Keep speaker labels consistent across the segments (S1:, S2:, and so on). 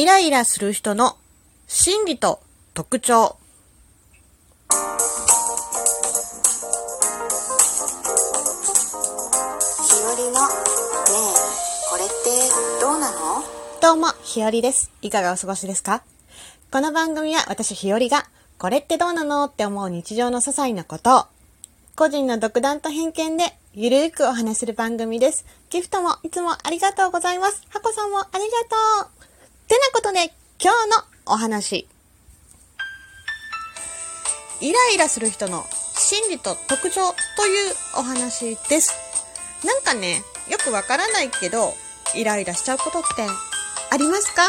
S1: イライラする人の心理と特徴。
S2: 日和のねえこれってどうなの？
S1: どうも、ひよりです。いかがお過ごしですか？この番組は私ひよりが、これってどうなのって思う日常の些細なことを、個人の独断と偏見で、ゆるーくお話しする番組です。ギフトもいつもありがとうございます。ハコさんもありがとう。てなことで、今日のお話。イライラする人の心理と特徴というお話です。なんかね、よくわからないけど、イライラしちゃうことってありますか？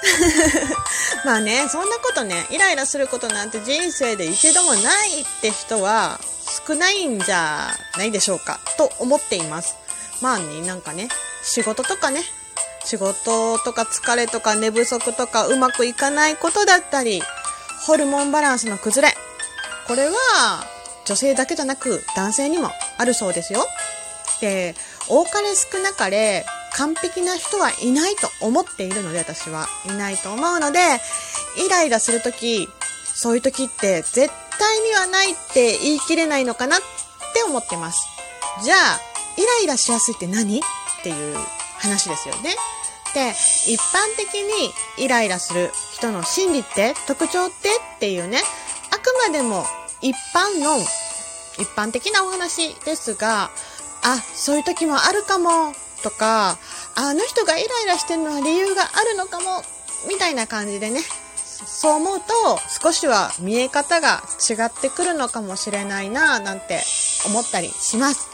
S1: まあね、そんなことね、イライラすることなんて人生で一度もないって人は少ないんじゃないでしょうかと思っています。まあね、なんかね、仕事とかね、仕事とか疲れとか寝不足とかうまくいかないことだったり、ホルモンバランスの崩れ。これは女性だけじゃなく男性にもあるそうですよ。で、多かれ少なかれ完璧な人はいないと思っているので私はいないと思うので、イライラするとき、そういうときって絶対にはないって言い切れないのかなって思ってます。じゃあ、イライラしやすいって何？っていう話ですよね。で、一般的にイライラする人の心理って特徴ってっていうね、あくまでも一般の一般的なお話ですが、あ、そういう時もあるかもとか、あの人がイライラしてるのは理由があるのかもみたいな感じでね、そう思うと少しは見え方が違ってくるのかもしれないななんて思ったりします。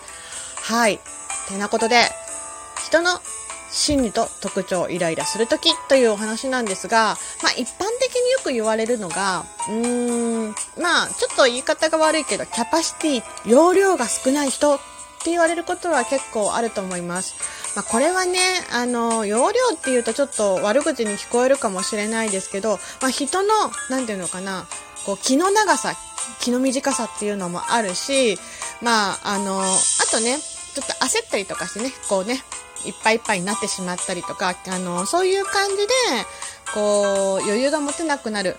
S1: はい。てなことで、人の心理と特徴、イライラするときというお話なんですが、まあ一般的によく言われるのが、うーん、まあちょっと言い方が悪いけど、キャパシティ、容量が少ない人って言われることは結構あると思います。まあこれはね、あの、容量っていうとちょっと悪口に聞こえるかもしれないですけど、まあ人の、なんていうのかな、こう気の長さ、気の短さっていうのもあるし、まああの、あとね、ちょっと焦ったりとかしてね、こうね、いっぱいいっぱいになってしまったりとか、あの、そういう感じで、こう、余裕が持てなくなる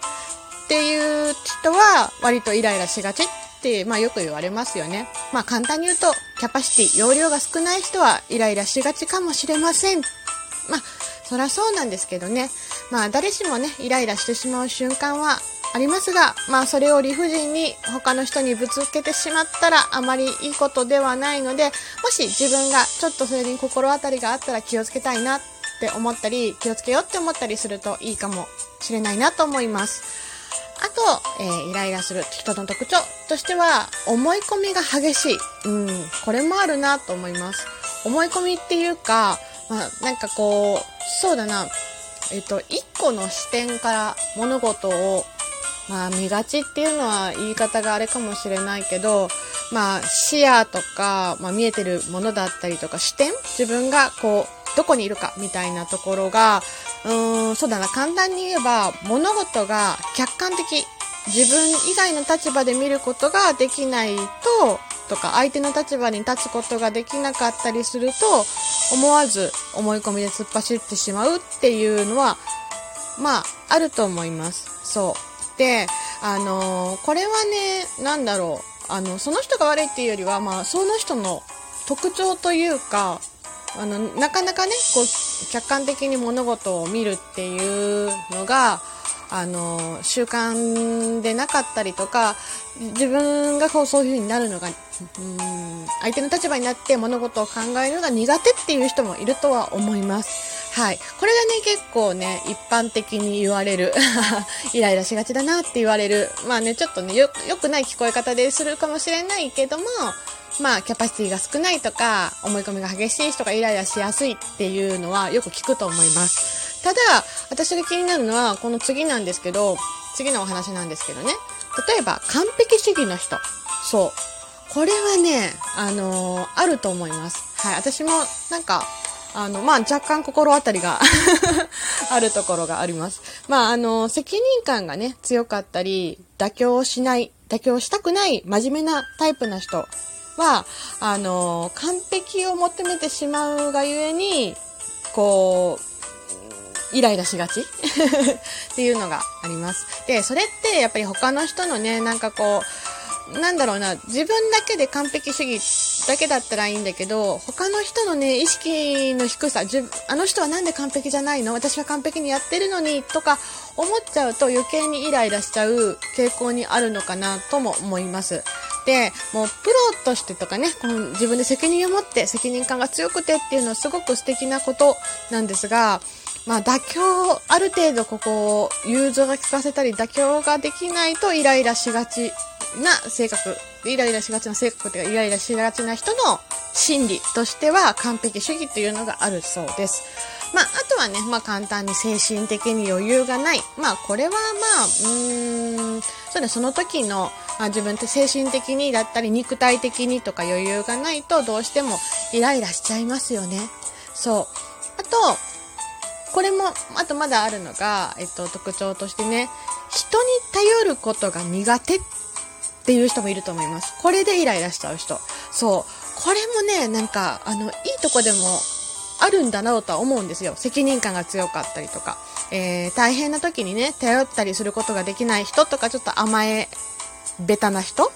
S1: っていう人は、割とイライラしがちって、まあよく言われますよね。まあ簡単に言うと、キャパシティ、容量が少ない人はイライラしがちかもしれません。まあ、そりゃそうなんですけどね。まあ誰しもね、イライラしてしまう瞬間はありますが、まあそれを理不尽に他の人にぶつけてしまったらあまりいいことではないので、もし自分がちょっとそれに心当たりがあったら気をつけたいなって思ったり、気をつけようって思ったりするといいかもしれないなと思います。あと、えーイライラする人の特徴としては、思い込みが激しい。うん、これもあるなと思います。思い込みっていうか、まあ、なんかこう、そうだな、えっ、と、一個の視点から物事を、まあ、見がちっていうのは言い方があれかもしれないけど、まあ、視野とか、まあ、見えてるものだったりとか、視点自分がこう、どこにいるかみたいなところが、うーん、そうだな、簡単に言えば、物事が客観的、自分以外の立場で見ることができないと、とか、相手の立場に立つことができなかったりすると、思わず思い込みで突っ走ってしまうっていうのは、まあ、あると思います。そう。で、あのこれはね、なんだろう。あの、その人が悪いっていうよりは、まあ、その人の特徴というか、あの、なかなかね、こう、客観的に物事を見るっていうのが、あの、習慣でなかったりとか、自分がこう、そういう風になるのが、うん、相手の立場になって物事を考えるのが苦手っていう人もいるとは思います。はい。これがね、結構ね、一般的に言われる。イライラしがちだなって言われる。まあね、ちょっとね、よ、良くない聞こえ方でするかもしれないけども、まあ、キャパシティが少ないとか、思い込みが激しい人がイライラしやすいっていうのはよく聞くと思います。ただ、私が気になるのは、この次なんですけど、次のお話なんですけどね。例えば、完璧主義の人。そう。これはね、あのーあると思います。はい。私も、なんか、あの、まあ、若干心当たりが あるところがあります。まあ、あの、責任感がね、強かったり、妥協しない、妥協したくない真面目なタイプな人は、あの、完璧を求めてしまうがゆえに、こう、イライラしがち っていうのがあります。で、それってやっぱり他の人のね、なんかこう、なんだろうな、自分だけで完璧主義だけだったらいいんだけど、他の人のね、意識の低さ、あの人はなんで完璧じゃないの？私は完璧にやってるのに、とか思っちゃうと余計にイライラしちゃう傾向にあるのかなとも思います。で、もうプロとしてとかね、この自分で責任を持って責任感が強くてっていうのはすごく素敵なことなんですが、まあ妥協、ある程度ここを融通が効かせたり妥協ができないとイライラしがちな性格、イライラしがちな性格というかイライラしがちな人の心理としては完璧主義というのがあるそうです。まあ、あとはね、まあ簡単に精神的に余裕がない。まあこれはまあ、うーん、そうね、その時の、あ、自分って精神的にだったり肉体的にとか余裕がないとどうしてもイライラしちゃいますよね。そう。あと、これも、あとまだあるのが、えっと、特徴としてね、人に頼ることが苦手っていう人もいると思います。これでイライラしちゃう人。そう。これもね、なんか、あの、いいとこでもあるんだなとは思うんですよ。責任感が強かったりとか。えー、大変な時にね、頼ったりすることができない人とか、ちょっと甘え、ベタな人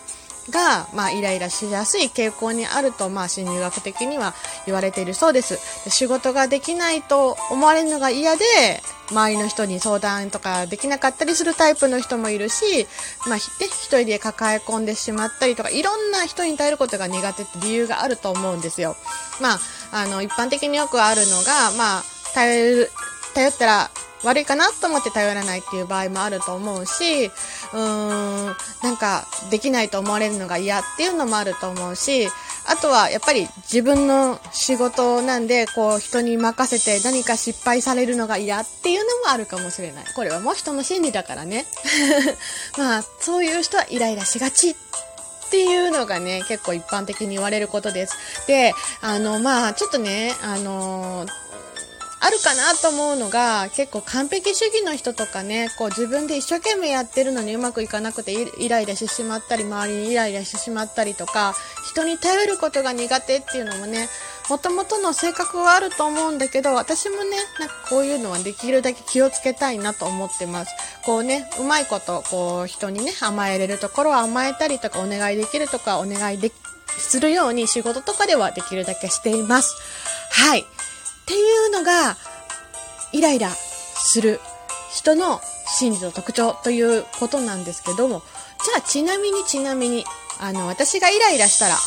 S1: が、まあ、イライラしやすい傾向にあると、まあ、心理学的には言われているそうです。仕事ができないと思われるのが嫌で、周りの人に相談とかできなかったりするタイプの人もいるし、まあ、一人で抱え込んでしまったりとか、いろんな人に頼ることが苦手って理由があると思うんですよ。まあ、あの、一般的によくあるのが、まあ、頼る、頼ったら悪いかなと思って頼らないっていう場合もあると思うし、うーん、なんかできないと思われるのが嫌っていうのもあると思うし、あとはやっぱり自分の仕事なんで、こう人に任せて何か失敗されるのが嫌っていうのもあるかもしれない。これはもう人の心理だからね。まあ、そういう人はイライラしがちっていうのがね、結構一般的に言われることです。で、あの、まあ、ちょっとね、あのあるかなと思うのが、結構完璧主義の人とかね、こう自分で一生懸命やってるのにうまくいかなくてイライラしてしまったり、周りにイライラしてしまったりとか、人に頼ることが苦手っていうのもね、もともとの性格はあると思うんだけど、私もね、なんかこういうのはできるだけ気をつけたいなと思ってます。こうね、うまいこと、こう人にね、甘えれるところは甘えたりとか、お願いできるとか、お願いでするように仕事とかではできるだけしています。はい。っていうのが、イライラする人の心理の特徴ということなんですけども、じゃあちなみにちなみに、あの、私がイライラしたら っ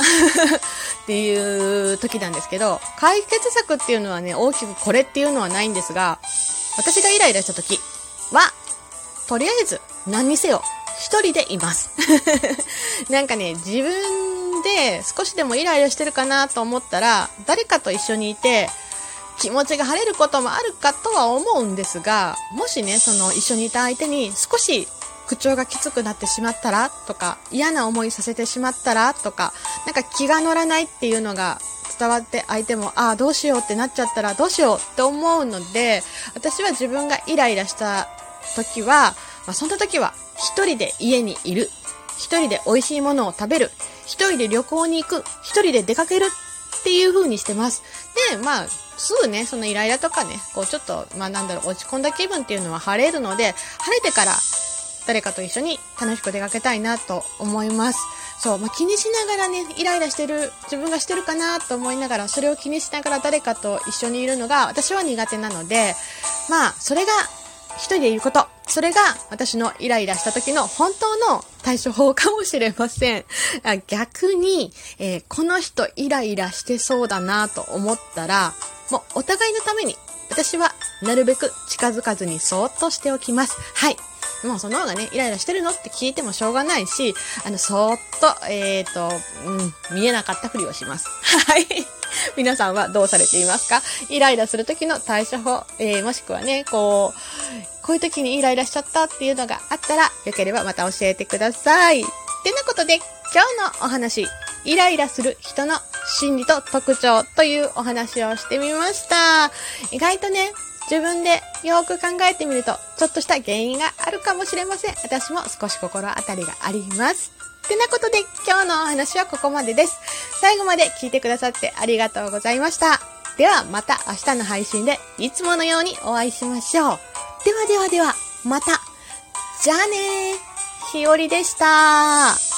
S1: ていう時なんですけど、解決策っていうのはね、大きくこれっていうのはないんですが、私がイライラした時は、とりあえず何にせよ、一人でいます。なんかね、自分で少しでもイライラしてるかなと思ったら、誰かと一緒にいて、気持ちが晴れることもあるかとは思うんですが、もしね、その一緒にいた相手に少し口調がきつくなってしまったらとか、嫌な思いさせてしまったらとか、なんか気が乗らないっていうのが伝わって相手も、ああ、どうしようってなっちゃったらどうしようって思うので、私は自分がイライラした時は、まあ、そんな時は一人で家にいる。一人で美味しいものを食べる。一人で旅行に行く。一人で出かけるっていう風にしてます。で、まあ、すぐね、そのイライラとかね、こうちょっと、まあなんだろう、落ち込んだ気分っていうのは晴れるので、晴れてから誰かと一緒に楽しく出かけたいなと思います。そう、まあ、気にしながらね、イライラしてる、自分がしてるかなと思いながら、それを気にしながら誰かと一緒にいるのが私は苦手なので、まあ、それが一人でいること。それが私のイライラした時の本当の対処法かもしれません。逆に、えー、この人イライラしてそうだなと思ったら、もうお互いのために私はなるべく近づかずにそーっとしておきます。はい。もうその方がね、イライラしてるのって聞いてもしょうがないし、あの、そーっと、えっ、ー、と、うん、見えなかったふりをします。はい。皆さんはどうされていますか？イライラする時の対処法、えー、もしくはね、こう、こういう時にイライラしちゃったっていうのがあったら、よければまた教えてください。ってなことで、今日のお話、イライラする人の心理と特徴というお話をしてみました。意外とね、自分でよく考えてみると、ちょっとした原因があるかもしれません。私も少し心当たりがあります。ってなことで今日のお話はここまでです。最後まで聞いてくださってありがとうございました。ではまた明日の配信でいつものようにお会いしましょう。ではではでは、また。じゃあねー。ひよりでした。